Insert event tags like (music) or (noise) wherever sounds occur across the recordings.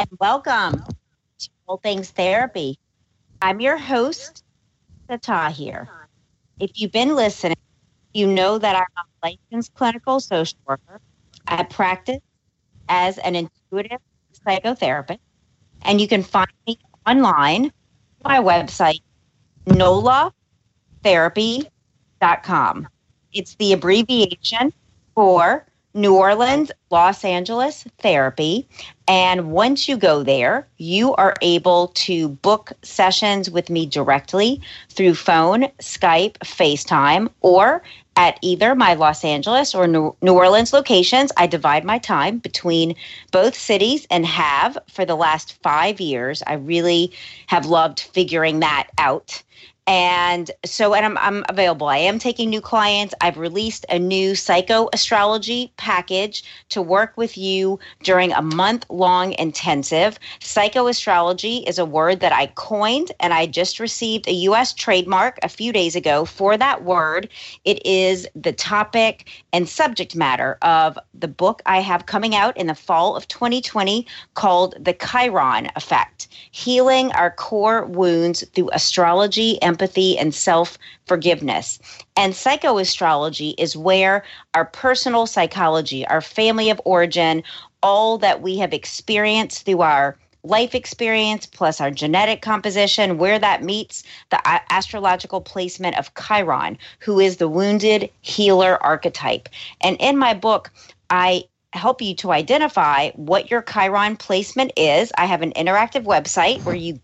and welcome to All Things Therapy. I'm your host, Lisa Tahir. If you've been listening, you know that I'm a licensed clinical social worker. I practice as an intuitive psychotherapist, and you can find me online my website, nolatherapy.com. It's the abbreviation for New Orleans, Los Angeles therapy. And once you go there, you are able to book sessions with me directly through phone, Skype, FaceTime, or at either my Los Angeles or New Orleans locations. I divide my time between both cities and have for the last five years. I really have loved figuring that out. And so, and I'm, I'm available. I am taking new clients. I've released a new psycho astrology package to work with you during a month long intensive. Psycho astrology is a word that I coined, and I just received a US trademark a few days ago for that word. It is the topic and subject matter of the book I have coming out in the fall of 2020 called The Chiron Effect Healing Our Core Wounds Through Astrology and empathy, and self forgiveness. And psychoastrology is where our personal psychology, our family of origin, all that we have experienced through our life experience plus our genetic composition, where that meets the astrological placement of Chiron, who is the wounded healer archetype. And in my book, I help you to identify what your Chiron placement is. I have an interactive website where you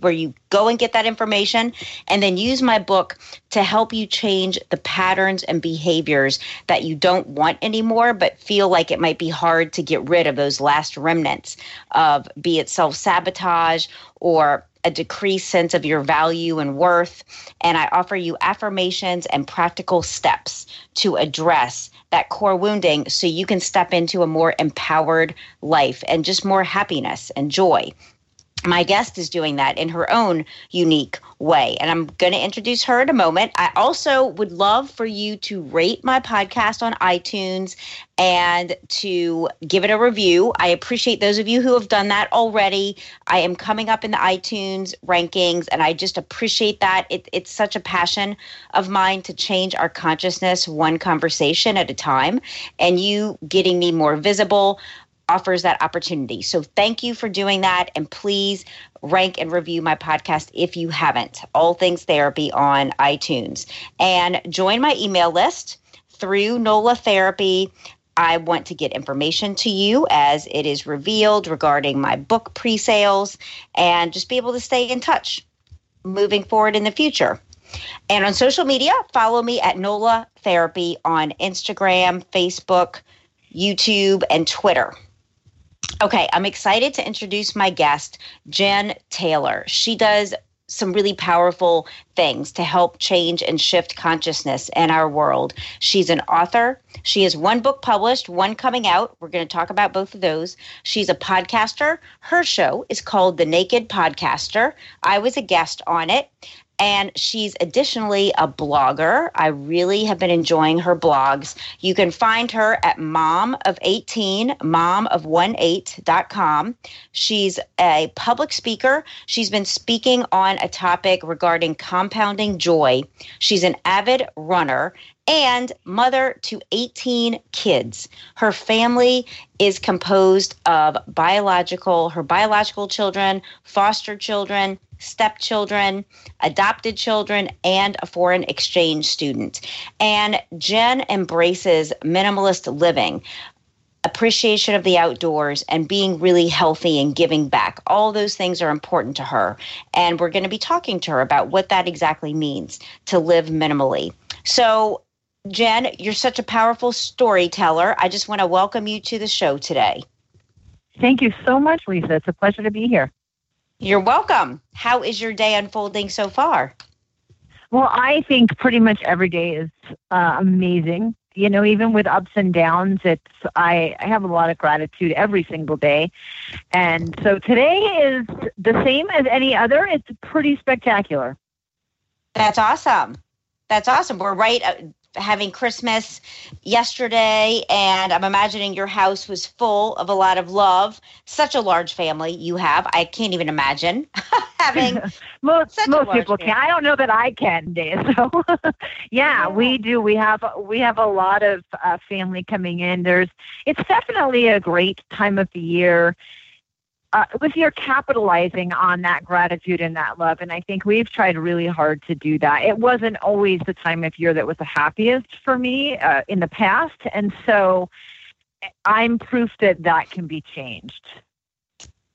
where you go and get that information and then use my book to help you change the patterns and behaviors that you don't want anymore but feel like it might be hard to get rid of those last remnants of be it self-sabotage or a decreased sense of your value and worth. And I offer you affirmations and practical steps to address that core wounding so you can step into a more empowered life and just more happiness and joy my guest is doing that in her own unique way. And I'm going to introduce her in a moment. I also would love for you to rate my podcast on iTunes and to give it a review. I appreciate those of you who have done that already. I am coming up in the iTunes rankings, and I just appreciate that. It, it's such a passion of mine to change our consciousness one conversation at a time, and you getting me more visible offers that opportunity. So thank you for doing that. And please rank and review my podcast if you haven't. All Things Therapy on iTunes. And join my email list through NOLA Therapy. I want to get information to you as it is revealed regarding my book pre sales and just be able to stay in touch moving forward in the future. And on social media, follow me at NOLA Therapy on Instagram, Facebook, YouTube, and Twitter. Okay, I'm excited to introduce my guest, Jenn Taylor. She does some really powerful things to help change and shift consciousness in our world. She's an author. She has one book published, one coming out. We're going to talk about both of those. She's a podcaster. Her show is called The Naked Podcaster. I was a guest on it. And she's additionally a blogger. I really have been enjoying her blogs. You can find her at mom of 18, mom of 18.com. She's a public speaker. She's been speaking on a topic regarding compounding joy. She's an avid runner and mother to 18 kids. Her family is composed of biological, her biological children, foster children, stepchildren, adopted children, and a foreign exchange student. And Jenn embraces minimalist living. Appreciation of the outdoors and being really healthy and giving back. All those things are important to her. And we're going to be talking to her about what that exactly means to live minimally. So, Jenn, you're such a powerful storyteller. I just want to welcome you to the show today. Thank you so much, Lisa. It's a pleasure to be here. You're welcome. How is your day unfolding so far? Well, I think pretty much every day is uh, amazing. You know, even with ups and downs, it's I, I have a lot of gratitude every single day, and so today is the same as any other. It's pretty spectacular. That's awesome. That's awesome. We're right uh, having Christmas yesterday, and I'm imagining your house was full of a lot of love. Such a large family you have. I can't even imagine (laughs) having (laughs) most most people can. I don't know that I can, Dave. So, (laughs) yeah, yeah, we do. We have we have a lot of uh, family coming in. There's it's definitely a great time of the year uh, with your capitalizing on that gratitude and that love. And I think we've tried really hard to do that. It wasn't always the time of year that was the happiest for me uh, in the past. And so I'm proof that that can be changed.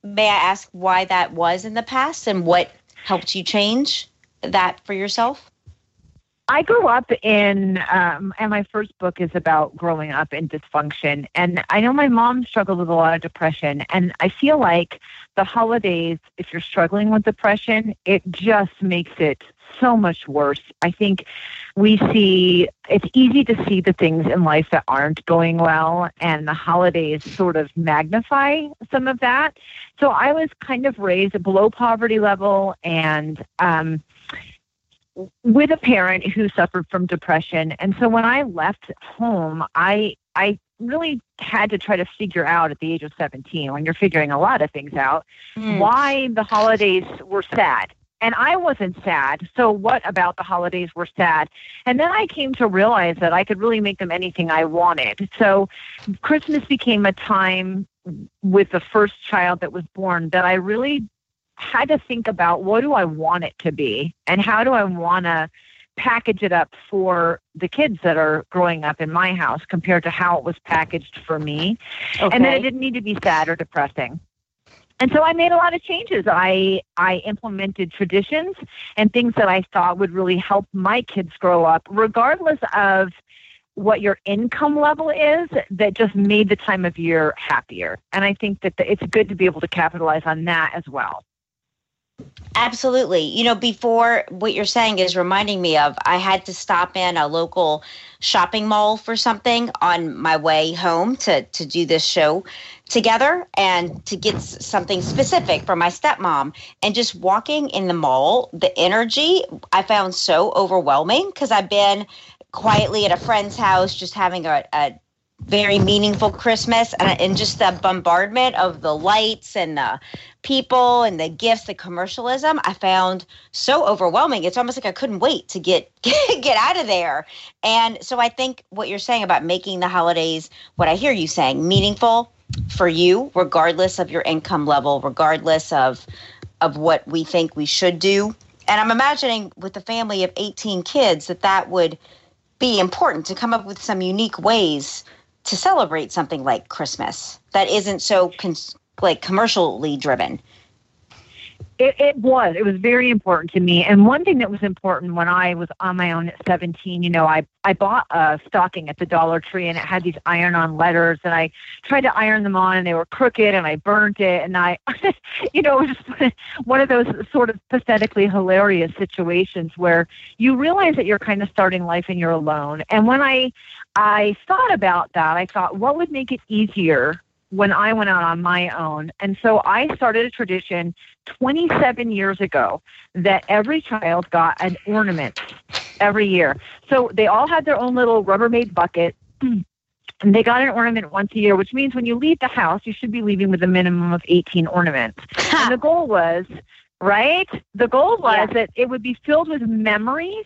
May I ask why that was in the past and what helped you change that for yourself? I grew up in, um, and my first book is about growing up in dysfunction. And I know my mom struggled with a lot of depression. And I feel like the holidays, if you're struggling with depression, it just makes it so much worse. I think we see it's easy to see the things in life that aren't going well, and the holidays sort of magnify some of that. So I was kind of raised below poverty level and, um, with a parent who suffered from depression. And so when I left home, I I really had to try to figure out at the age of 17 when you're figuring a lot of things out mm. why the holidays were sad. And I wasn't sad. So what about the holidays were sad? And then I came to realize that I could really make them anything I wanted. So Christmas became a time with the first child that was born that I really had to think about what do I want it to be and how do I want to package it up for the kids that are growing up in my house compared to how it was packaged for me. Okay. And then it didn't need to be sad or depressing. And so I made a lot of changes. I I implemented traditions and things that I thought would really help my kids grow up regardless of what your income level is that just made the time of year happier. And I think that the, it's good to be able to capitalize on that as well. Absolutely. You know, before what you're saying is reminding me of, I had to stop in a local shopping mall for something on my way home to, to do this show together and to get something specific for my stepmom. And just walking in the mall, the energy I found so overwhelming because I've been quietly at a friend's house just having a, a very meaningful Christmas and, and just the bombardment of the lights and the people and the gifts, the commercialism, I found so overwhelming. It's almost like I couldn't wait to (laughs) get get out of there. And so I think what you're saying about making the holidays, what I hear you saying, meaningful for you, regardless of your income level, regardless of of what we think we should do. And I'm imagining with a family of 18 kids that that would be important to come up with some unique ways to celebrate something like Christmas that isn't so cons- like commercially driven. It, it was. It was very important to me. And one thing that was important when I was on my own at 17, you know, I, I bought a stocking at the Dollar Tree and it had these iron on letters and I tried to iron them on and they were crooked and I burnt it. And I, (laughs) you know, it was just (laughs) one of those sort of pathetically hilarious situations where you realize that you're kind of starting life and you're alone. And when I, I thought about that, I thought, what would make it easier when I went out on my own. And so I started a tradition 27 years ago that every child got an ornament every year. So they all had their own little Rubbermaid bucket. And they got an ornament once a year, which means when you leave the house, you should be leaving with a minimum of 18 ornaments. (laughs) and the goal was right? The goal was yeah. that it would be filled with memories.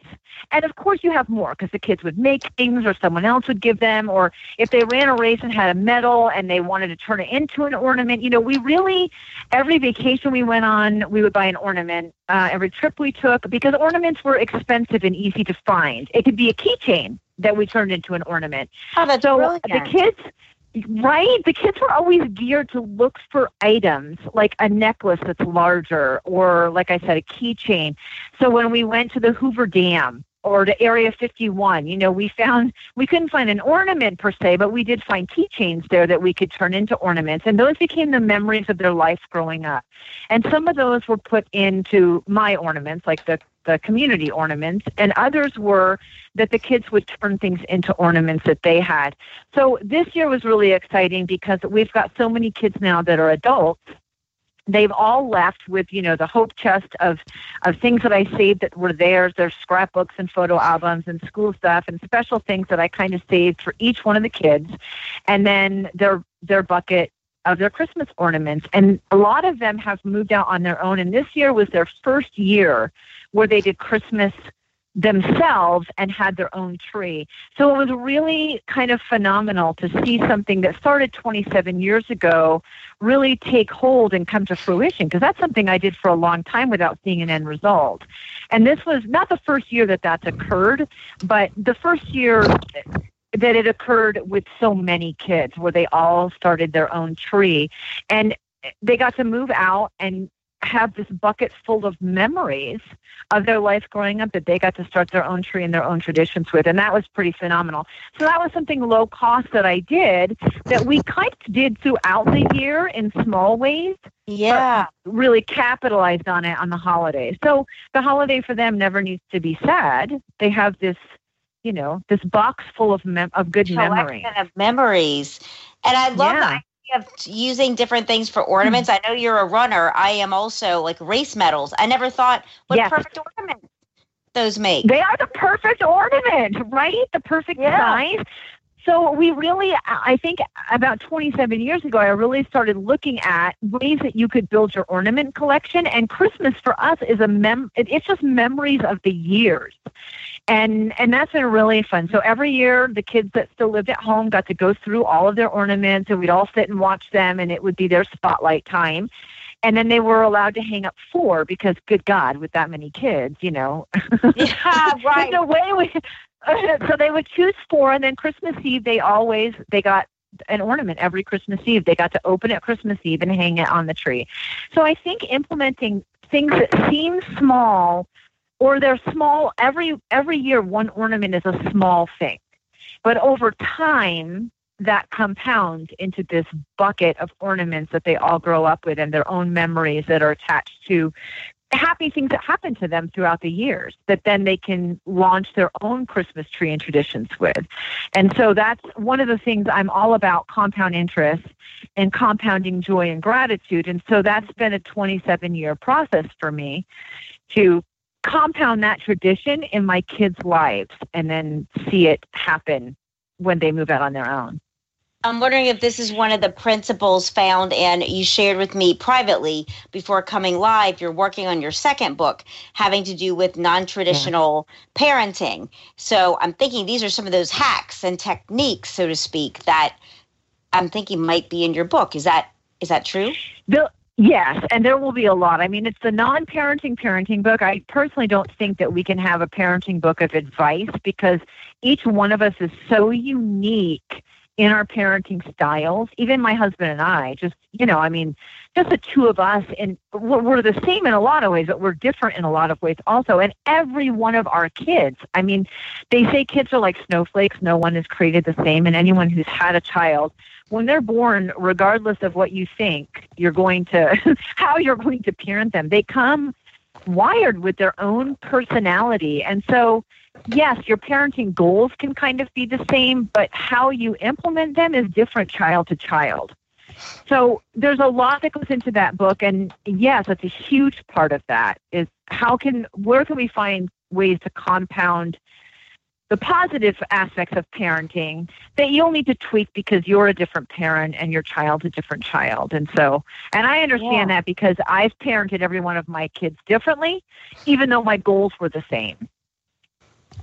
And of course, you have more because the kids would make things or someone else would give them. Or if they ran a race and had a medal and they wanted to turn it into an ornament, you know, we really, every vacation we went on, we would buy an ornament. Uh, every trip we took, because ornaments were expensive and easy to find. It could be a keychain that we turned into an ornament. Oh, that's so brilliant. the kids Right? The kids were always geared to look for items like a necklace that's larger or, like I said, a keychain. So when we went to the Hoover Dam or to Area 51. You know, we found we couldn't find an ornament per se, but we did find keychains there that we could turn into ornaments, and those became the memories of their life growing up. And some of those were put into my ornaments, like the the community ornaments, and others were that the kids would turn things into ornaments that they had. So this year was really exciting because we've got so many kids now that are adults. They've all left with you know the hope chest of of things that I saved that were theirs, their scrapbooks and photo albums and school stuff and special things that I kind of saved for each one of the kids, and then their their bucket of their Christmas ornaments. And a lot of them have moved out on their own. And this year was their first year where they did Christmas themselves and had their own tree. So it was really kind of phenomenal to see something that started 27 years ago really take hold and come to fruition because that's something I did for a long time without seeing an end result. And this was not the first year that that's occurred, but the first year that it occurred with so many kids where they all started their own tree and they got to move out and have this bucket full of memories of their life growing up that they got to start their own tree and their own traditions with. And that was pretty phenomenal. So that was something low cost that I did that we kind of did throughout the year in small ways. Yeah. Really capitalized on it on the holidays. So the holiday for them never needs to be sad. They have this, you know, this box full of mem- of good memories. of memories. And I love Yeah. that idea of using different things for ornaments. Hmm. I know you're a runner. I am also like race medals. I never thought what Yes. perfect ornaments those make. They are the perfect ornament, right? The perfect Yeah. size. So we really, I think about 27 years ago, I really started looking at ways that you could build your ornament collection. And Christmas for us is a mem, it's just memories of the years. And, and that's been really fun. So every year, the kids that still lived at home got to go through all of their ornaments and we'd all sit and watch them and it would be their spotlight time. And then they were allowed to hang up four because, good God, with that many kids, you know, (laughs) yeah, (laughs) there's no way we. (laughs) so they would choose four, and then Christmas Eve they always they got an ornament every Christmas Eve. They got to open it Christmas Eve and hang it on the tree. So I think implementing things that seem small, or they're small every every year. One ornament is a small thing, but over time that compounds into this bucket of ornaments that they all grow up with and their own memories that are attached to happy things that happen to them throughout the years that then they can launch their own Christmas tree and traditions with. And so that's one of the things I'm all about compound interest and compounding joy and gratitude. And so that's been a 27 year process for me to compound that tradition in my kids' lives and then see it happen when they move out on their own. I'm wondering if this is one of the principles found and you shared with me privately before coming live. You're working on your second book having to do with non traditional parenting. So I'm thinking these are some of those hacks and techniques, so to speak, that I'm thinking might be in your book. Is that is that true? The, yes, and there will be a lot. I mean, it's the non-parenting parenting book. I personally don't think that we can have a parenting book of advice because each one of us is so unique in our parenting styles. Even my husband and I, just you know, I mean, just the two of us, and we're, we're the same in a lot of ways, but we're different in a lot of ways also. And every one of our kids, I mean, they say kids are like snowflakes. No one is created the same, and anyone who's had a child when they're born, regardless of what you think you're going to, (laughs) how you're going to parent them, they come wired with their own personality. And so, yes, your parenting goals can kind of be the same, but how you implement them is different child to child. So there's a lot that goes into that book, and yes, that's a huge part of that. Is how can where can we find ways to compound the positive aspects of parenting that you'll need to tweak because you're a different parent and your child's a different child. And so, and I understand Yeah. that because I've parented every one of my kids differently, even though my goals were the same.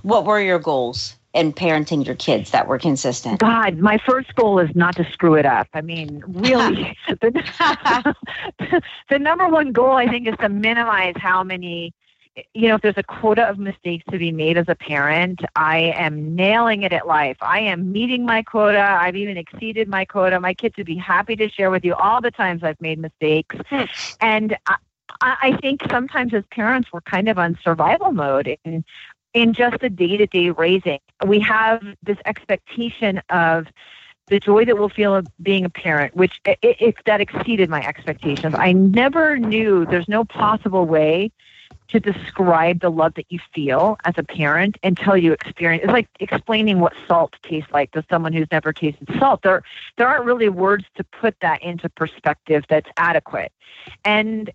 What were your goals in parenting your kids that were consistent? God, my first goal is not to screw it up. I mean, really, (laughs) (laughs) the, (laughs) the number one goal I think is to minimize how many you know, if there's a quota of mistakes to be made as a parent, I am nailing it at life. I am meeting my quota. I've even exceeded my quota. My kids would be happy to share with you all the times I've made mistakes. Hmm. and I, I think sometimes as parents, we're kind of on survival mode. And in just the day to day raising. We have this expectation of the joy that we'll feel of being a parent, which it, it, that exceeded my expectations. I never knew there's no possible way to describe the love that you feel as a parent until you experience it's like explaining what salt tastes like to someone who's never tasted salt. There there aren't really words to put that into perspective that's adequate. And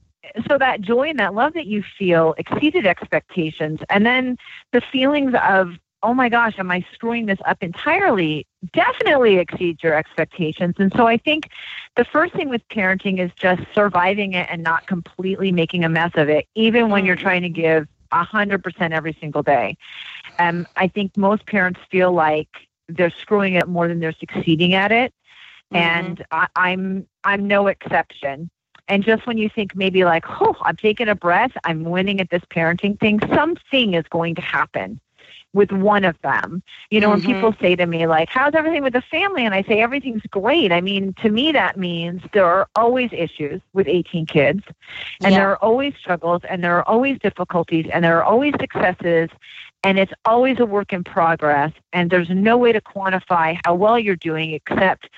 so that joy and that love that you feel exceeded expectations. And then the feelings of oh my gosh, am I screwing this up entirely? Definitely exceeds your expectations. And so I think the first thing with parenting is just surviving it and not completely making a mess of it, even when you're mm. trying to give 100% every single day. Um, I think most parents feel like they're screwing it more than they're succeeding at it. Mm-hmm. And I, I'm I'm no exception. And just when you think maybe like, oh, I'm taking a breath, I'm winning at this parenting thing, something is going to happen with one of them. You know, mm-hmm. when people say to me, like, how's everything with the family? And I say, everything's great. I mean, to me, that means there are always issues with 18 kids, and yeah. there are always struggles, and there are always difficulties, and there are always successes. And it's always a work in progress, and there's no way to quantify how well you're doing except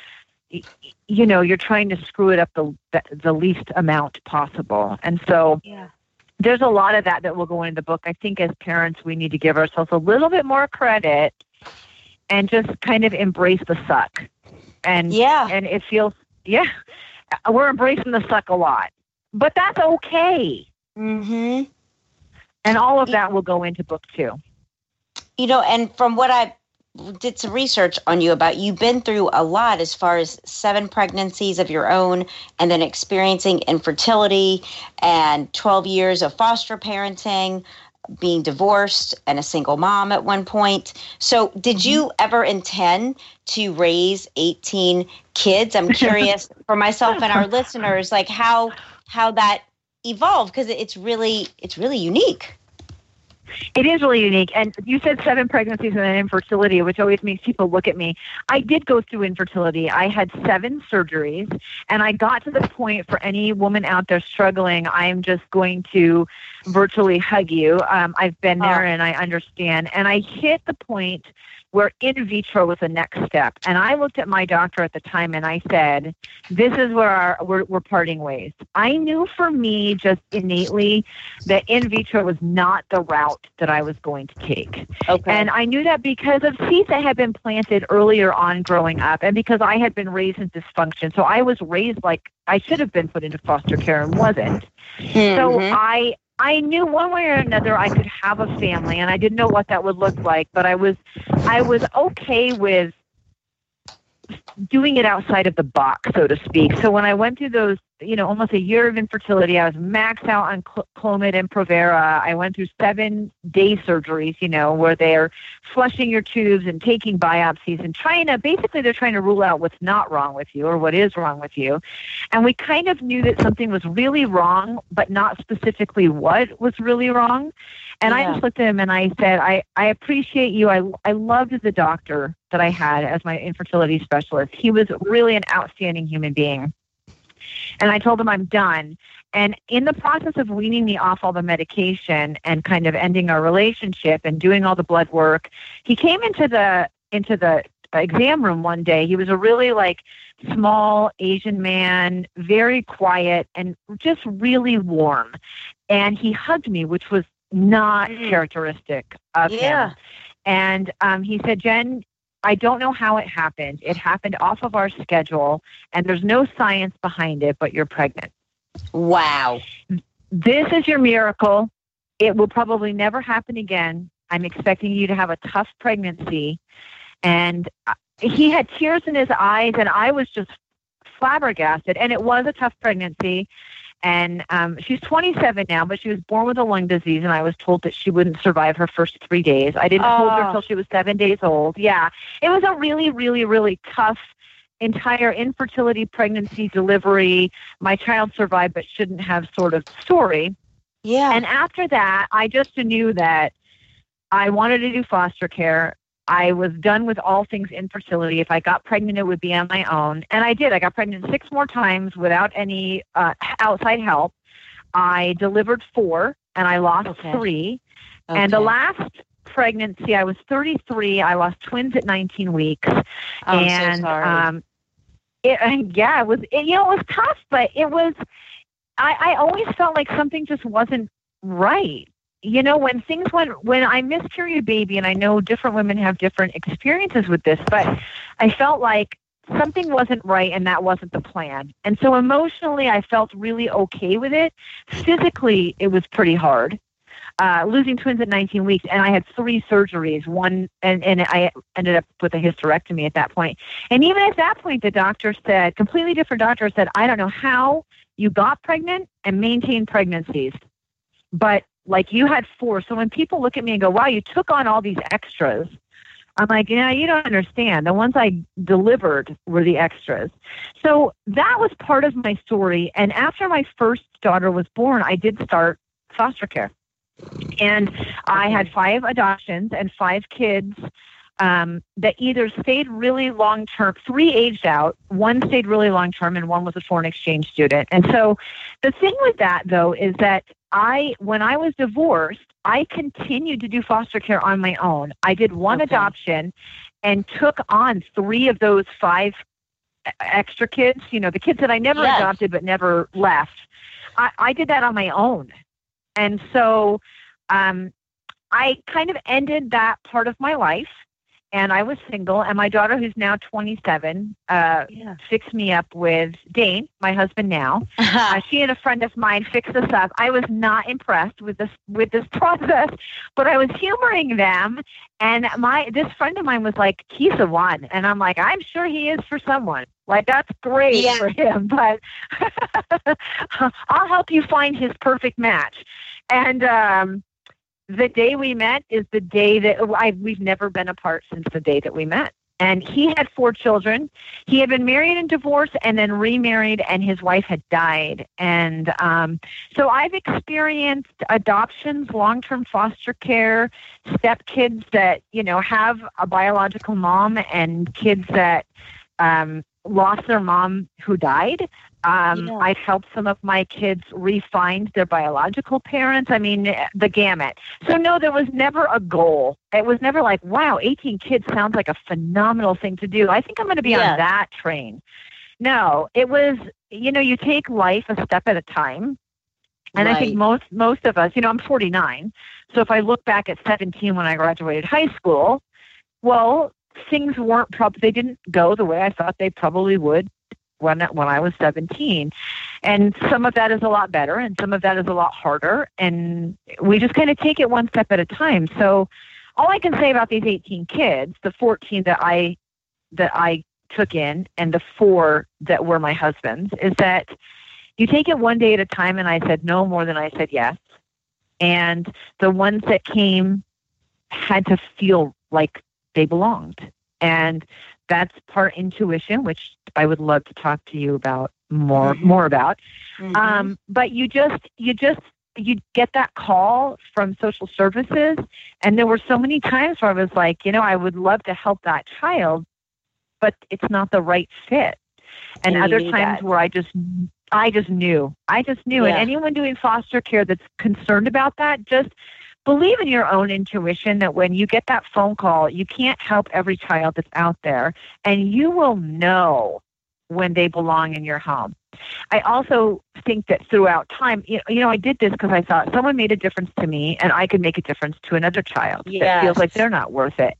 you know you're trying to screw it up the the least amount possible and so yeah there's a lot of that that will go into the book. I think as parents, we need to give ourselves a little bit more credit and just kind of embrace the suck. And yeah, and it feels yeah, (laughs) we're embracing the suck a lot, but that's okay. Mhm. And all of that will go into book two. You know, and from what I did some research on you about you've been through a lot as far as seven pregnancies of your own and then experiencing infertility and 12 years of foster parenting being divorced and a single mom at one point. So did mm-hmm. you ever intend to raise 18 kids? I'm curious (laughs) for myself and our listeners like how how that evolved because it's really it's really unique it is really unique. And you said seven pregnancies and then infertility, which always makes people look at me. I did go through infertility. I had seven surgeries, and I got to the point for any woman out there struggling, I'm just going to virtually hug you. Um, I've been there oh. and I understand. And I hit the point where in vitro was the next step. And I looked at my doctor at the time and I said, this is where our, we're, we're parting ways. I knew for me just innately that in vitro was not the route that I was going to take. Okay. And I knew that because of seeds that had been planted earlier on growing up and because I had been raised in dysfunction. So I was raised like I should have been put into foster care and wasn't. Mm-hmm. So I I knew one way or another I could have a family, and I didn't know what that would look like, but I was I was okay with doing it outside of the box, so to speak. So when I went through those you know, almost a year of infertility. I was maxed out on Clomid and Provera. I went through seven day surgeries, you know, where they're flushing your tubes and taking biopsies and trying to, basically, they're trying to rule out what's not wrong with you or what is wrong with you. And we kind of knew that something was really wrong, but not specifically what was really wrong. And yeah. I just looked at him and I said, I, I appreciate you. I, I loved the doctor that I had as my infertility specialist. He was really an outstanding human being. And I told him I'm done. And in the process of weaning me off all the medication and kind of ending our relationship and doing all the blood work, he came into the into the exam room one day. He was a really like small Asian man, very quiet and just really warm. And he hugged me, which was not mm. characteristic of yeah. him. And um, he said, Jenn, I don't know how it happened. It happened off of our schedule, and there's no science behind it, but you're pregnant. Wow. This is your miracle. It will probably never happen again. I'm expecting you to have a tough pregnancy. And uh, he had tears in his eyes, and I was just flabbergasted. And it was a tough pregnancy and um, she's 27 now, but she was born with a lung disease, and I was told that she wouldn't survive her first three days. I didn't oh. hold her until she was seven days old. Yeah, it was a really, really, really tough entire infertility, pregnancy, delivery. My child survived, but shouldn't have sort of story. Yeah. And after that, I just knew that I wanted to do foster care. I was done with all things infertility. If I got pregnant, it would be on my own. And I did. I got pregnant six more times without any uh, outside help. I delivered four and I lost okay. three. Okay. And the last pregnancy. I was 33. I lost twins at 19 weeks, Oh, I'm so and sorry. um, it, and (laughs) yeah, it was. It, you know, it was tough, but it was. I, I always felt like something just wasn't right. You know, when things went, when I miscarried a baby, and I know different women have different experiences with this, but I felt like something wasn't right and that wasn't the plan. And so emotionally, I felt really okay with it. Physically, it was pretty hard. Uh, losing twins at 19 weeks, and I had three surgeries. One, and, and I ended up with a hysterectomy at that point. And even at that point, the doctor said, completely different doctor said, I don't know how you got pregnant and maintained pregnancies, but like you had four. So when people look at me and go, wow, you took on all these extras, I'm like, yeah, you don't understand. The ones I delivered were the extras. So that was part of my story. And after my first daughter was born, I did start foster care. And I had five adoptions and five kids um, that either stayed really long term, three aged out, one stayed really long term, and one was a foreign exchange student. And so the thing with that, though, is that I, when I was divorced, I continued to do foster care on my own. I did one Okay. adoption and took on three of those five extra kids, you know, the kids that I never Yes. adopted but never left. I, I did that on my own. And so um, I kind of ended that part of my life. And I was single, and my daughter, who's now 27, uh, yeah. fixed me up with Dane, my husband now. (laughs) Uh, she and a friend of mine fixed us up. I was not impressed with this with this (laughs) process, but I was humoring them. And my this friend of mine was like, "He's the one," and I'm like, "I'm sure he is for someone. Like that's great Yeah. for him, (laughs) but I'll help you find his perfect match." And um, the day we met is the day that I, we've never been apart since the day that we met. And he had four children. He had been married and divorced and then remarried, and his wife had died. And um, so I've experienced adoptions, long term foster care, step kids that, you know, have a biological mom and kids that um, lost their mom who died. Um, Yeah. I've helped some of my kids re-find their biological parents. I mean, the gamut. So no, there was never a goal. It was never like, wow, 18 kids sounds like a phenomenal thing to do. I think I'm going to be Yeah. on that train. No, it was, you know, you take life a step at a time. And I think most most of us, you know, I'm 49. So if I look back at 17 when I graduated high school, well, things weren't prob they didn't go the way I thought they probably would when when I was 17. And some of that is a lot better and some of that is a lot harder and we just kind of take it one step at a time. So all I can say about these 18 kids, the 14 that I that I took in and the four that were my husband's is that you take it one day at a time and I said no more than I said yes. And the ones that came had to feel like they belonged. And that's part intuition, which I would love to talk to you about more Mhm. more about. Mhm. Um, but you just you just you get that call from social services and there were so many times where I was like, you know, I would love to help that child, but it's not the right fit. And other times that. where I just I just knew. I just knew. And anyone doing foster care that's concerned about that, just believe in your own intuition that when you get that phone call, you can't help every child that's out there and you will know when they belong in your home. I also think that throughout time, you know, I did this because I thought someone made a difference to me and I could make a difference to another child that feels like they're not worth it.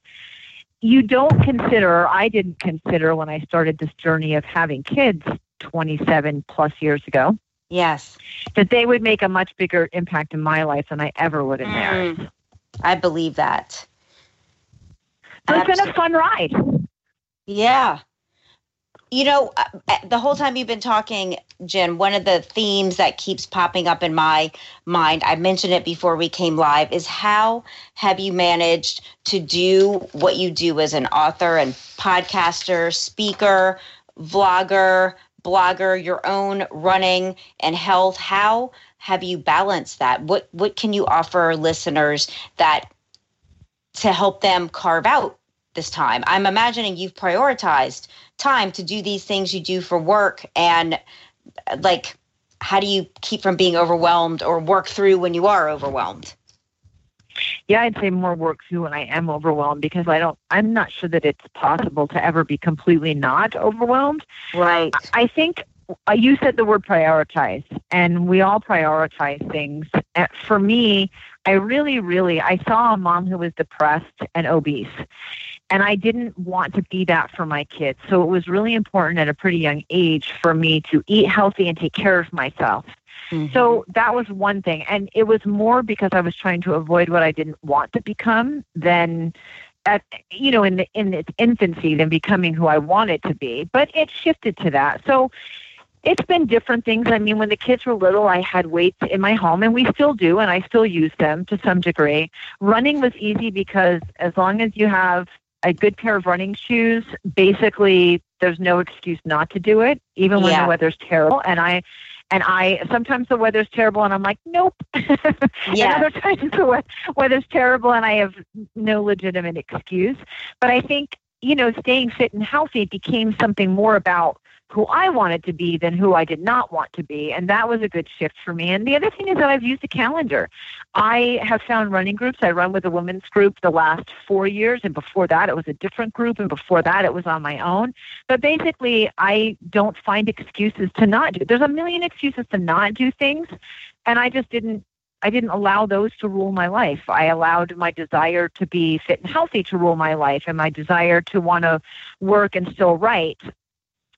You don't consider, I didn't consider when I started this journey of having kids 27 plus years ago, yes. that they would make a much bigger impact in my life than I ever would in theirs. Mm. I believe that. So it's been a fun ride. Yeah. You know, uh, uh, the whole time you've been talking, Jenn, one of the themes that keeps popping up in my mind, I mentioned it before we came live, is how have you managed to do what you do as an author and podcaster, speaker, vlogger, blogger, your own running and health? How have you balanced that? What what can you offer listeners that to help them carve out this time? I'm imagining you've prioritized time to do these things you do for work and like how do you keep from being overwhelmed or work through when you are overwhelmed? Yeah, I'd say more work too when I am overwhelmed because I don't. I'm not sure that it's possible to ever be completely not overwhelmed. Right. I think uh, you said the word prioritize, and we all prioritize things. For me, I really, really, I saw a mom who was depressed and obese, and I didn't want to be that for my kids. So it was really important at a pretty young age for me to eat healthy and take care of myself. Mm-hmm. So that was one thing, and it was more because I was trying to avoid what I didn't want to become than at you know in the in its infancy than becoming who I wanted to be. But it shifted to that. So it's been different things. I mean, when the kids were little, I had weights in my home, and we still do, and I still use them to some degree. Running was easy because as long as you have a good pair of running shoes, basically there's no excuse not to do it, even when Yeah. the weather's terrible. And I and I sometimes the weather's terrible, and I'm like, nope. Yeah. (laughs) And other times the we- weather's terrible, and I have no legitimate excuse. But I think you know, staying fit and healthy became something more about who I wanted to be than who I did not want to be. And that was a good shift for me. And the other thing is that I've used a calendar. I have found running groups. I run with a women's group the last four years. And before that, it was a different group. And before that, it was on my own. But basically, I don't find excuses to not do. There's a million excuses to not do things. And I just didn't I didn't allow those to rule my life. I allowed my desire to be fit and healthy to rule my life and my desire to want to work and still write.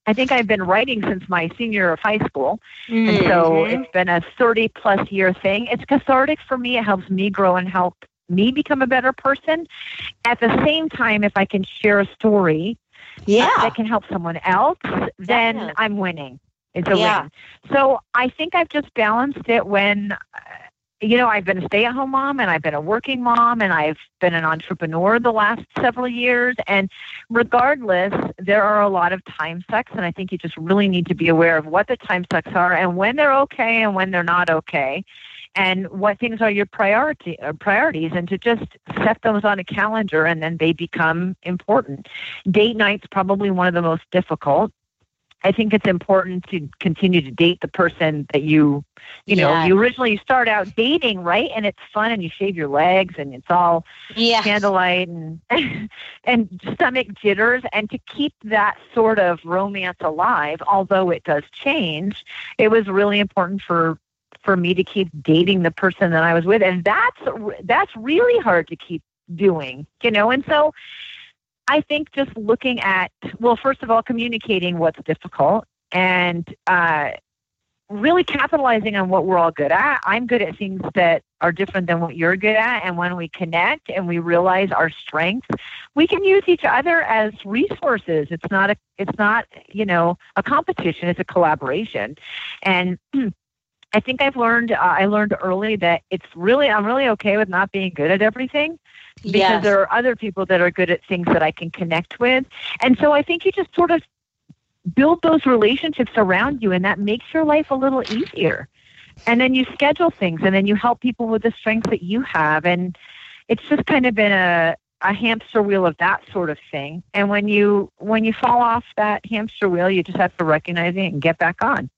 I think I've been writing since my senior year of high school. And so Mhm. it's been a 30 plus year thing. It's cathartic for me. It helps me grow and help me become a better person. At the same time, if I can share a story yeah. that can help someone else, then Definitely. I'm winning. It's a Yeah. win. So I think I've just balanced it when, uh, you know, I've been a stay at home mom and I've been a working mom and I've been an entrepreneur the last several years. And regardless, there are a lot of time sucks. And I think you just really need to be aware of what the time sucks are and when they're okay and when they're not okay. And what things are your priority uh, priorities, and to just set those on a calendar, and then they become important. Date night's probably one of the most difficult. I think it's important to continue to date the person that you, you know, you originally start out dating, right? And it's fun and you shave your legs and it's all Yeah. candlelight and (laughs) and stomach jitters and to keep that sort of romance alive, although it does change, it was really important for for me to keep dating the person that I was with and that's that's really hard to keep doing, you know? And so I think just looking at, well, first of all, communicating what's difficult and uh, really capitalizing on what we're all good at. I'm good at things that are different than what you're good at. And when we connect and we realize our strengths, we can use each other as resources. It's not a, it's not, you know, a competition. It's a collaboration. And (clears throat) I think I've learned, uh, I learned early that it's really, I'm really okay with not being good at everything because Yes. there are other people that are good at things that I can connect with. And so I think you just sort of build those relationships around you, and that makes your life a little easier. And then you schedule things, and then you help people with the strengths that you have. And it's just kind of been a, a hamster wheel of that sort of thing. And when you when you fall off that hamster wheel, you just have to recognize it and get back on.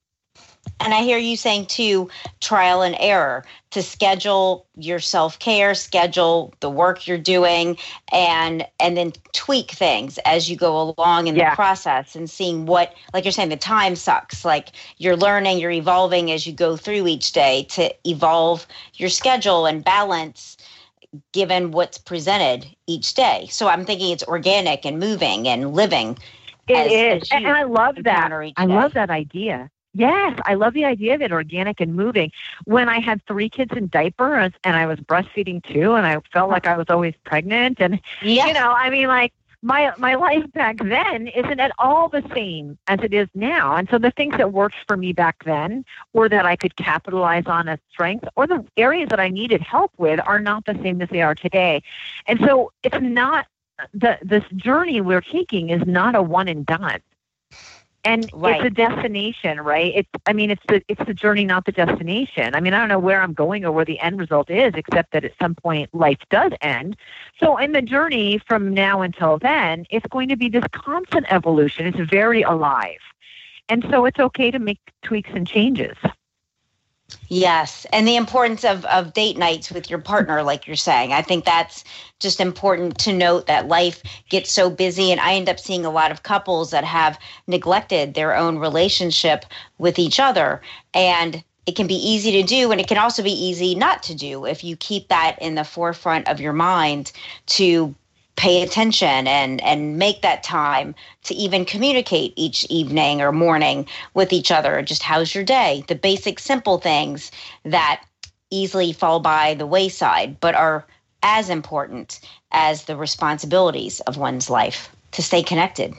And I hear you saying too, trial and error to schedule your self care, schedule the work you're doing, and and then tweak things as you go along in Yeah. the process and seeing what, like you're saying, the time sucks. Like you're learning, you're evolving as you go through each day to evolve your schedule and balance given what's presented each day. So I'm thinking it's organic and moving and living. It is, and I love that. I love that idea. Yes, I love the idea of it organic and moving. When I had three kids in diapers and I was breastfeeding too, and I felt like I was always pregnant, and Yeah. you know, I mean, like my my life back then isn't at all the same as it is now. And so the things that worked for me back then, or that I could capitalize on as strength, or the areas that I needed help with, are not the same as they are today. And so it's not the this journey we're taking is not a one and done. And Right. it's a destination, right? It's I mean it's the it's the journey, not the destination. I mean, I don't know where I'm going or where the end result is, except that at some point life does end. So in the journey from now until then, it's going to be this constant evolution. It's very alive. And so it's okay to make tweaks and changes. Yes, and the importance of, of date nights with your partner, like you're saying. I think that's just important to note that life gets so busy, and I end up seeing a lot of couples that have neglected their own relationship with each other. And it can be easy to do, and it can also be easy not to do if you keep that in the forefront of your mind to pay attention and and make that time to even communicate each evening or morning with each other. Just how's your day? The basic simple things that easily fall by the wayside but are as important as the responsibilities of one's life to stay connected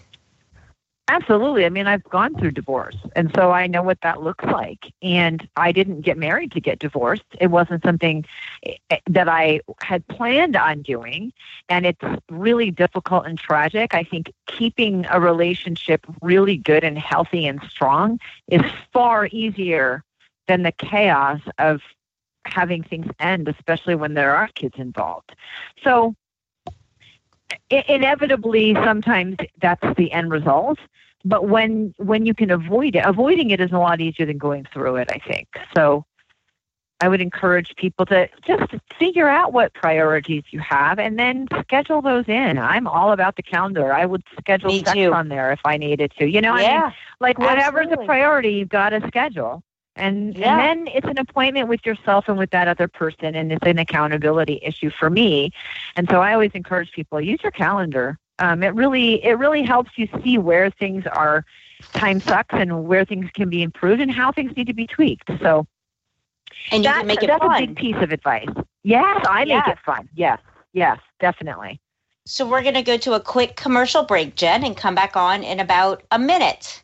Absolutely. I mean, I've gone through divorce, and so I know what that looks like. And I didn't get married to get divorced. It wasn't something eh, that I had planned on doing, and it's really difficult and tragic. I think keeping a relationship really good and healthy and strong is far easier than the chaos of having things end, especially when there are kids involved. So inevitably sometimes that's the end result but when when you can avoid it avoiding it is a lot easier than going through it i think. So i would encourage people to just figure out what priorities you have and then schedule those in. I'm all about the calendar. I would schedule Me sex too. on there if i needed to you know I mean, yeah like whatever's absolutely. a priority you've got to schedule and, Yeah. and then it's an appointment with yourself and with that other person and it's an accountability issue for me. And so i always encourage people use your calendar. Um, it really it really helps you see where things are time sucks and where things can be improved and how things need to be tweaked. So and you that- can make it that's a big piece of advice. Yes i make it fun. Yes yes definitely. So we're going to go to a quick commercial break Jenn and come back on in about a minute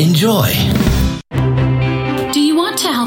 enjoy.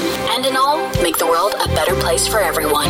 and in all, make the world a better place for everyone.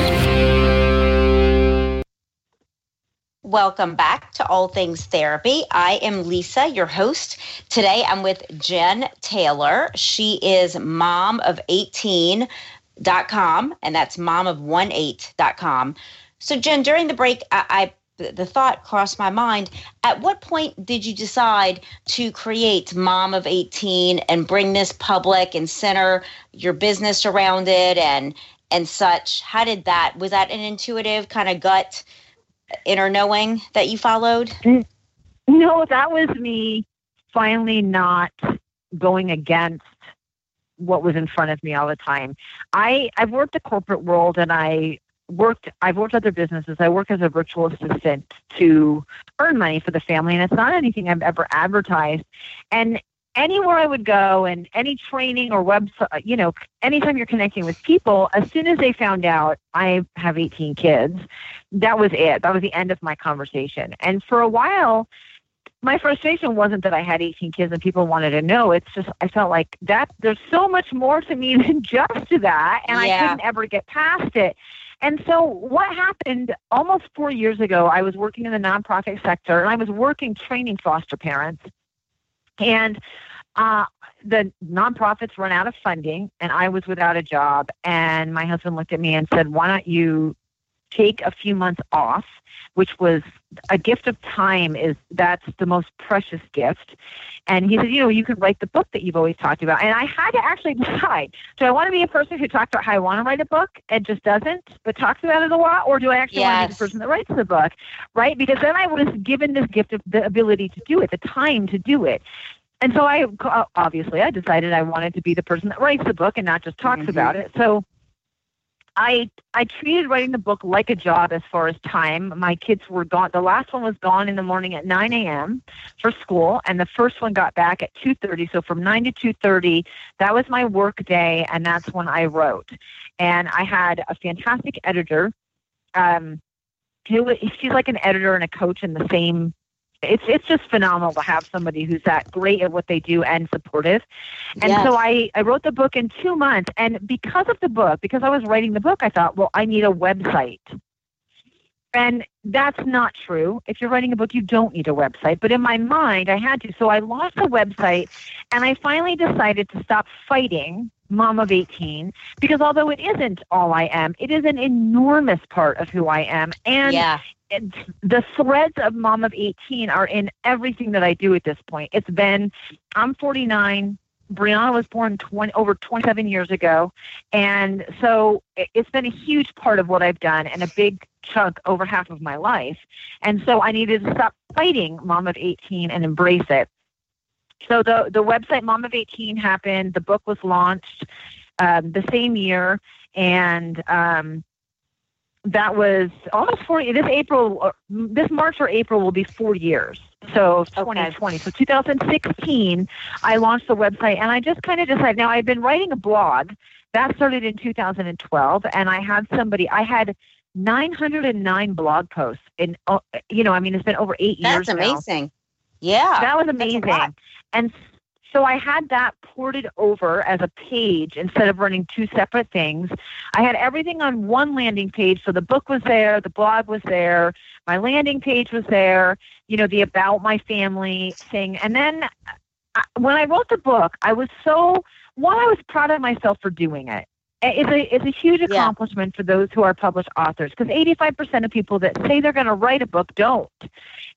Welcome back to All Things Therapy. I am Lisa, your host. Today I'm with Jenn Taylor. She is mom of 18.com, and that's mom of 18.com. So, Jenn, during the break, I, I the thought crossed my mind. At what point did you decide to create Mom of 18 and bring this public and center your business around it and and such? How did that was that an intuitive kind of gut uh, inner knowing that you followed? Mm, no, that was me finally not going against what was in front of me all the time. I I've worked the corporate world and I worked I've worked other businesses. I work as a virtual assistant to earn money for the family and it's not anything I've ever advertised. And anywhere I would go and any training or website, uh, you know, anytime you're connecting with people, as soon as they found out I have 18 kids, that was it. That was the end of my conversation. And for a while, my frustration wasn't that I had 18 kids and people wanted to know. It's just I felt like that there's so much more to me (laughs) than just that, and I couldn't ever get past it. And so what happened almost four years ago, I was working in the nonprofit sector and I was working training foster parents. And uh, the nonprofits run out of funding and I was without a job. And my husband looked at me and said, Why don't you take a few months off, which was a gift of time is that's the most precious gift. And he said, you know, you could write the book that you've always talked about. And I had to actually (laughs) decide, do I want to be a person who talks about how I want to write a book and just doesn't, but talks about it a lot, or do I actually want to be the person that writes the book, right? Because then I was given this gift of the ability to do it, the time to do it. and so I obviously I decided I wanted to be the person that writes the book and not just talks Mhm. about it. So I I treated writing the book like a job as far as time. My kids were gone. The last one was gone in the morning at 9 a.m. for school, and the first one got back at 2:30. So from 9 to 2:30, that was my work day, and that's when I wrote. And I had a fantastic editor. Um, who she's like an editor and a coach in the same it's it's just phenomenal to have somebody who's that great at what they do and supportive. And Yes. so I I wrote the book in 2 months and because of the book, because I was writing the book, I thought, well, I need a website. And that's not true. If you're writing a book, you don't need a website. But in my mind, I had to. So I launched a website and I finally decided to stop fighting Mom of 18 because although it isn't all I am, it is an enormous part of who I am. And yeah. the threads of mom of 18 are in everything that I do at this point. It's been, I'm 49. Brianna was born 20, over 27 years ago. And so it's been a huge part of what I've done and a big chunk over half of my life. And so I needed to stop fighting mom of 18 and embrace it. So the, the website Mom of 18 happened. The book was launched um, the same year. And um, that was almost four. This April, or this March or April will be four years. So of 2020. So 2016, I launched the website, and I just kind of decided. Now I've been writing a blog that started in 2012, and I had somebody. I had 909 blog posts, in uh, you know, I mean, it's been over eight years That's now. Yeah. That was amazing. And so I had that ported over as a page instead of running two separate things. I had everything on one landing page. So the book was there, the blog was there, my landing page was there, you know, the about my family thing. And then uh, when I wrote the book, I was so, one, I was proud of myself for doing it. It's a, it's a huge Yeah. accomplishment for those who are published authors because 85% of people that say they're going to write a book don't.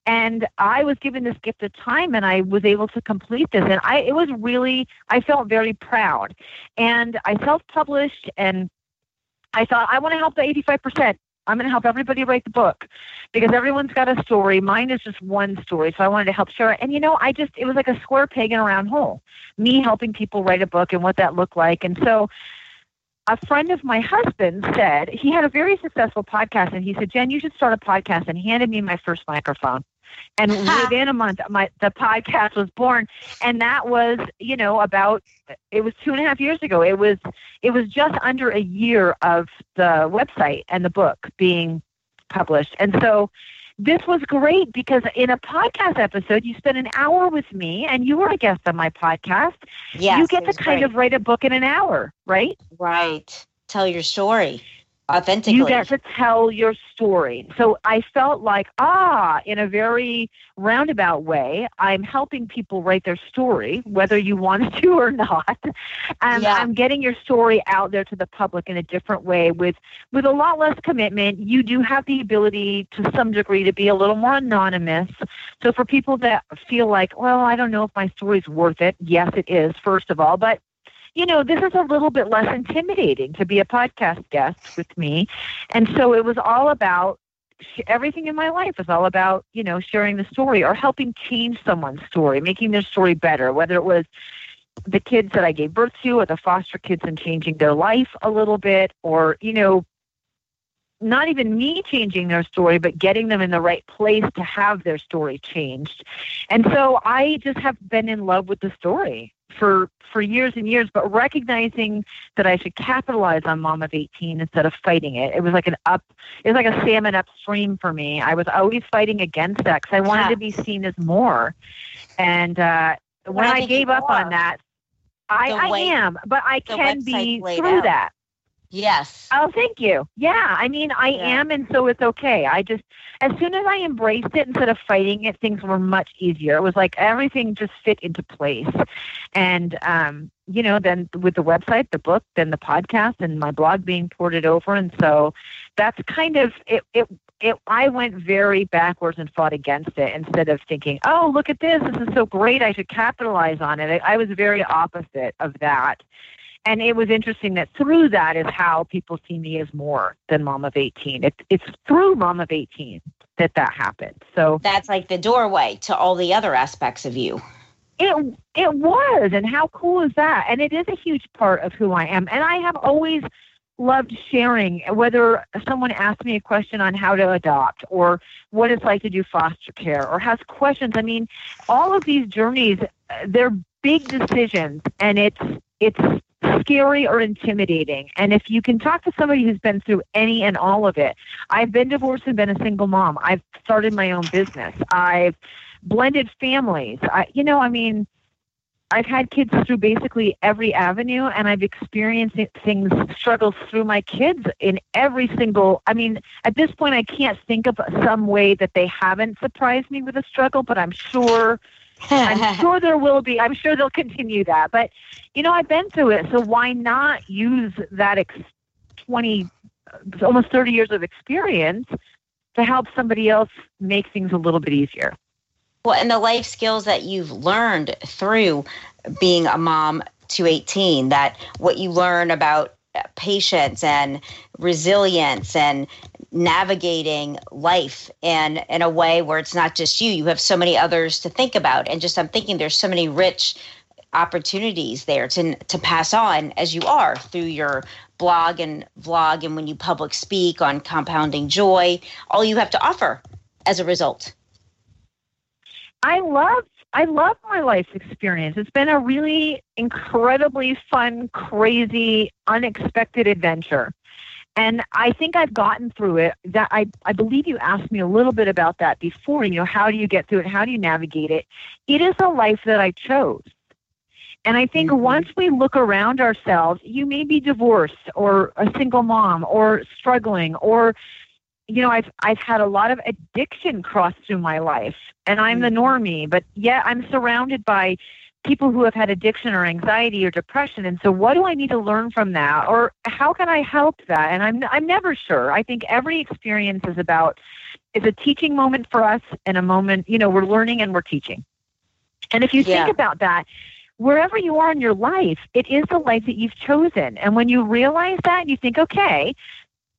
And I was given this gift of time and I was able to complete this and I it was really I felt very proud. And I self-published and I thought I want to help the 85% I'm going to help everybody write the book because everyone's got a story. Mine is just one story so I wanted to help share it. And you know I just it was like a square peg in a round hole me helping people write a book and what that looked like. And so a friend of my husband said he had a very successful podcast and he said Jenn you should start a podcast and he handed me my first microphone. And (laughs) within a month my the podcast was born. And that was you know about it was two and a half years ago. It was it was just under a year of the website and the book being published. And so this was great because in a podcast episode you spent an hour with me and you were a guest on my podcast Yes, you get to kind great. of write a book in an hour right right. Tell your story authentically. You get to tell your story. So I felt like, ah, in a very roundabout way, I'm helping people write their story, whether you want (laughs) to or not. And Yeah. I'm getting your story out there to the public in a different way with with a lot less commitment. You do have the ability to some degree to be a little more anonymous. So for people that feel like, well, I don't know if my story's worth it, yes it is, first of all, but you know, this is a little bit less intimidating to be a podcast guest with me. And so it was all about everything in my life is all about, you know, sharing the story or helping change someone's story, making their story better, whether it was the kids that I gave birth to or the foster kids and changing their life a little bit or, you know, not even me changing their story, but getting them in the right place to have their story changed. And so I just have been in love with the story for for years and years, but recognizing that I should capitalize on Mom of 18 instead of fighting it. It was like an up, it was like a salmon upstream for me. I was always fighting against that because I wanted Yeah. to be seen as more. And uh, when I I, gave up on that, I, I am, but I can be through out. that. Yes. Oh, thank you. Yeah, I mean, I Yeah. am, and so it's okay. I just, as soon as I embraced it instead of fighting it, things were much easier. It was like everything just fit into place. And, um, you know, then with the website, the book, then the podcast, and my blog being ported over. And so that's kind of it. it it, I went very backwards and fought against it instead of thinking, "Oh, look at this! This is so great! I should capitalize on it." I, I was very opposite of that, and it was interesting that through that is how people see me as more than mom of 18 it, it's through mom of 18 that that happened so That's like the doorway to all the other aspects of you. It it was, and how cool is that? And it is a huge part of who I am. And I have always loved sharing. Whether someone asks me a question on how to adopt, or what it's like to do foster care, or has questions. I mean, all of these journeys, uh, they're big decisions, and it's it's scary or intimidating. And if you can talk to somebody who's been through any and all of it, I've been divorced and been a single mom. I've started my own business. I've blended families. I, you know, I mean, I've had kids through basically every avenue, and I've experienced things, struggles through my kids in every single. I mean, at this point, I can't think of some way that they haven't surprised me with a struggle, but I'm sure I'm (laughs) sure there will be. I'm sure they'll continue that. But, you know, I've been through it. So why not use that ex- 20, uh, almost 30 years of experience to help somebody else make things a little bit easier? Well, and the life skills that you've learned through being a mom to 18, that what you learn about uh, patience and resilience and navigating life in in a way where it's not just you you have so many others to think about and just i'm thinking there's so many rich opportunities there to to pass on as you are through your blog and vlog and when you public speak on compounding joy all you have to offer as a result i love I love my life experience. It's been a really incredibly fun, crazy, unexpected adventure. And I think I've gotten through it. That I, I believe you asked me a little bit about that before. You know, how do you get through it? How do you navigate it? It is a life that I chose. And I think mm-hmm. once we look around ourselves, you may be divorced or a single mom or struggling or you know, I've I've had a lot of addiction cross through my life and I'm the mm-hmm. normie, but yet I'm surrounded by people who have had addiction or anxiety or depression and so what do i need to learn from that? Or how can i help that? And i'm i'm never sure. I think every experience is about is a teaching moment for us and a moment you know we're learning and we're teaching. And if you yeah. think about that wherever you are in your life it is the life that you've chosen. And when you realize that you think okay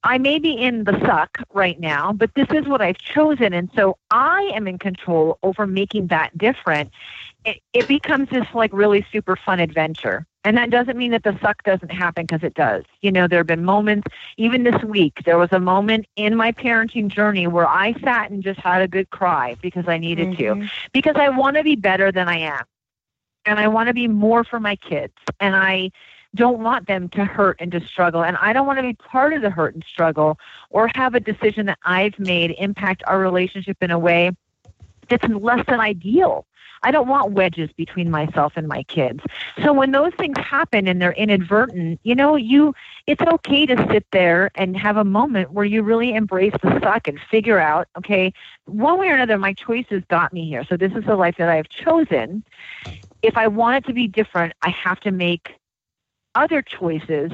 I may be in the suck right now, but this is what I've chosen. And so I am in control over making that different it, it becomes this like really super fun adventure. And that doesn't mean that the suck doesn't happen because it does. You know, there have been moments, even this week, there was a moment in my parenting journey where I sat and just had a good cry because I needed mm-hmm. to, because I want to be better than I am. And I want to be more for my kids. And I don't want them to hurt and to struggle. And I don't want to be part of the hurt and struggle or have a decision that I've made impact our relationship in a way that's less than ideal. I don't want wedges between myself and my kids. So when those things happen and they're inadvertent, you know, you it's okay to sit there and have a moment where you really embrace the suck and figure out, okay, one way or another my choices got me here. So this is the life that I've chosen. If I want it to be different, I have to make other choices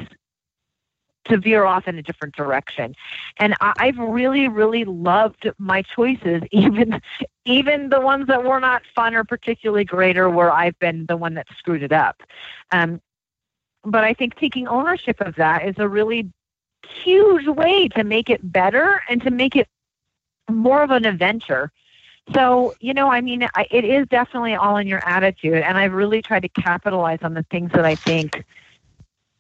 to veer off in a different direction. And I, have really, really loved my choices, (laughs) even even the ones that were not fun or particularly great, or where I've been the one that screwed it up. Um, but I think taking ownership of that is a really huge way to make it better and to make it more of an adventure. So, you know, I mean, I, it is definitely all in your attitude. And I've really tried to capitalize on the things that I think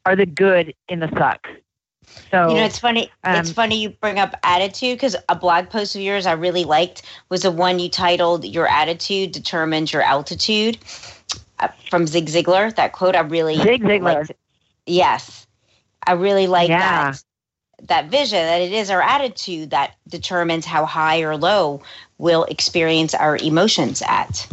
are the good in the suck. So you know, it's funny. Um, it's funny you bring up attitude because a blog post of yours I really liked was the one you titled "Your attitude determines your altitude" uh, from Zig Ziglar. That quote I really Zig Ziglar. Liked. Yes, I really like yeah. that that vision that it is our attitude that determines how high or low we'll experience our emotions at.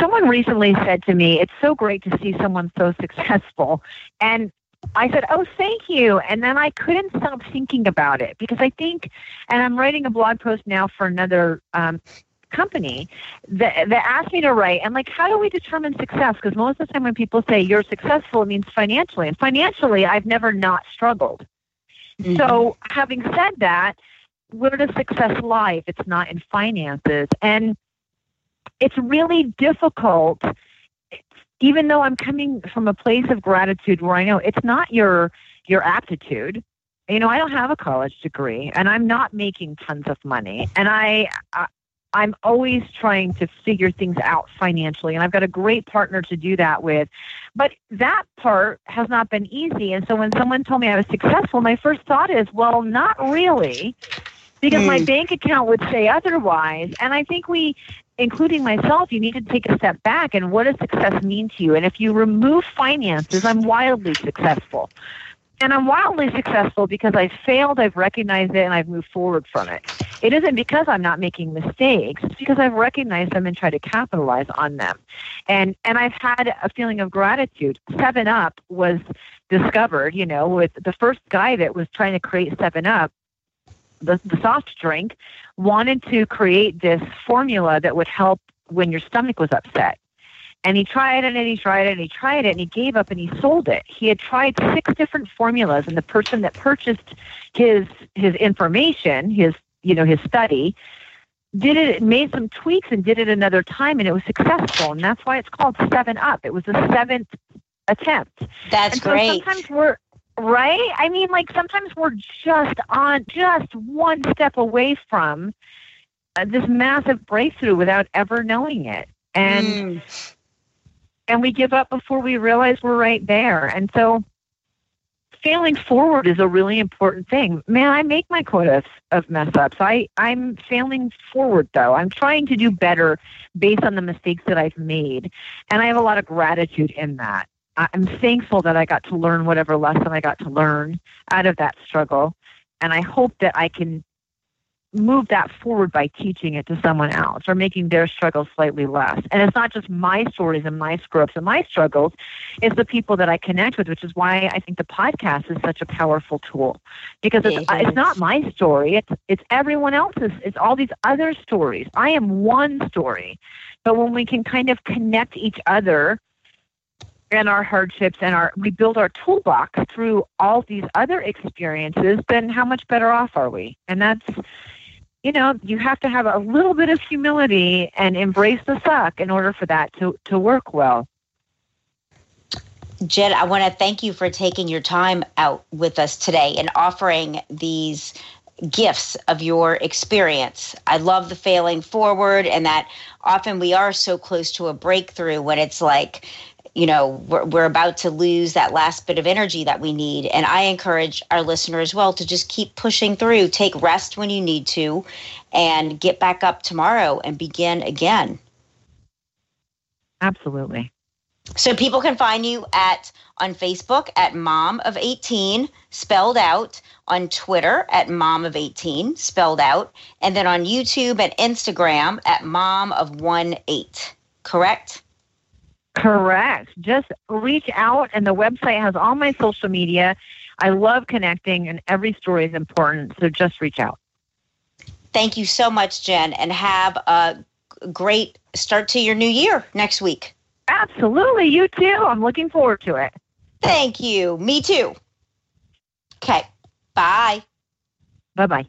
Someone recently said to me, It's so great to see someone so successful. And I said, "Oh, thank you." And then I couldn't stop thinking about it because I think, and I'm writing a blog post now for another um, company that that asked me to write. And like, how do we determine success? Because most of the time when people say you're successful, it means financially, and financially, I've never not struggled. Mm-hmm. So, having said that, where does success lie if it's not in finances? And it's really difficult even though I'm coming from a place of gratitude where I know it's not your your aptitude. You know, I don't have a college degree and I'm not making tons of money. And I, I I'm always trying to figure things out financially, and I've got a great partner to do that with. But that part has not been easy. And so when someone told me I was successful, my first thought is, well, not really, because mm. my hmm. bank account would say otherwise. And I think we, including myself, you need to take a step back and what does success mean to you? And if you remove finances, I'm wildly successful. And I'm wildly successful because I've failed, I've recognized it, and I've moved forward from it. It isn't because I'm not making mistakes. It's because I've recognized them and tried to capitalize on them. And and I've had a feeling of gratitude. Seven Up was discovered, you know, with the first guy that was trying to create Seven Up, the, the soft drink, wanted to create this formula that would help when your stomach was upset. And he tried it and he tried it and he tried it and he gave up and he sold it. He had tried six different formulas and the person that purchased his his information, his you know, his study, did it made some tweaks and did it another time and it was successful. And that's why it's called seven up. It was the seventh attempt. That's and so great. Sometimes we're right? I mean like sometimes we're just on just one step away from uh, this massive breakthrough without ever knowing it. And mm and we give up before we realize we're right there. And so failing forward is a really important thing. Man, I make my quota of, of mess ups. I, I'm failing forward though. I'm trying to do better based on the mistakes that I've made. And I have a lot of gratitude in that. I'm thankful that I got to learn whatever lesson I got to learn out of that struggle. And I hope that I can move that forward by teaching it to someone else or making their struggles slightly less. And it's not just my stories and my screw ups and my struggles, it's the people that I connect with, which is why I think the podcast is such a powerful tool. Because it's, it's not my story, it's, it's everyone else's, it's all these other stories. I am one story. But when we can kind of connect each other and our hardships and our we build our toolbox through all these other experiences, then how much better off are we? And that's you know, you have to have a little bit of humility and embrace the suck in order for that to, to work well. Jenn, I want to thank you for taking your time out with us today and offering these gifts of your experience. I love the failing forward and that often we are so close to a breakthrough when it's like, you know we're, we're about to lose that last bit of energy that we need. And i encourage our listener as well to just keep pushing through. Take rest when you need to and get back up tomorrow and begin again. Absolutely. So people can find you at on facebook at mom of 18 spelled out on twitter at mom of 18 spelled out and then on youtube and instagram at mom of 1 8 correct Correct. Just reach out, and the website has all my social media. I love connecting, and every story is important. So just reach out. Thank you so much, Jenn, and have a great start to your new year next week. Absolutely. You too. I'm looking forward to it. Thank you. Me too. Okay. Bye. Bye bye.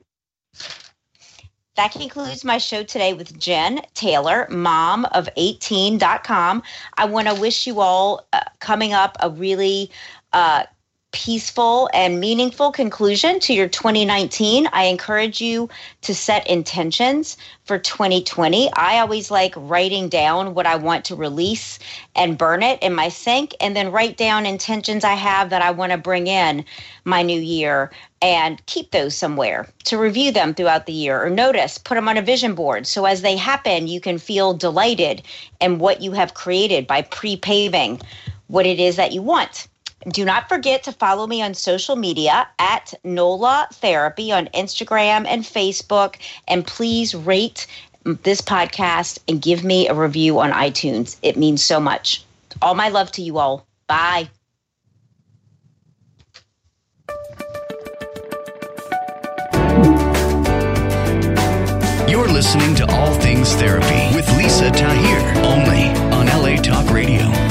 That concludes my show today with Jenn Taylor, mom of 18.com. I want to wish you all uh, coming up a really uh, peaceful and meaningful conclusion to your 2019. I encourage you to set intentions for 2020. I always like writing down what I want to release and burn it in my sink, and then write down intentions I have that I want to bring in my new year and keep those somewhere to review them throughout the year or notice, put them on a vision board. So as they happen, you can feel delighted in what you have created by pre paving what it is that you want. Do not forget to follow me on social media at NOLA Therapy on Instagram and Facebook. And please rate this podcast and give me a review on iTunes. It means so much. All my love to you all. Bye. You're listening to All Things Therapy with Lisa Tahir, only on LA Talk Radio.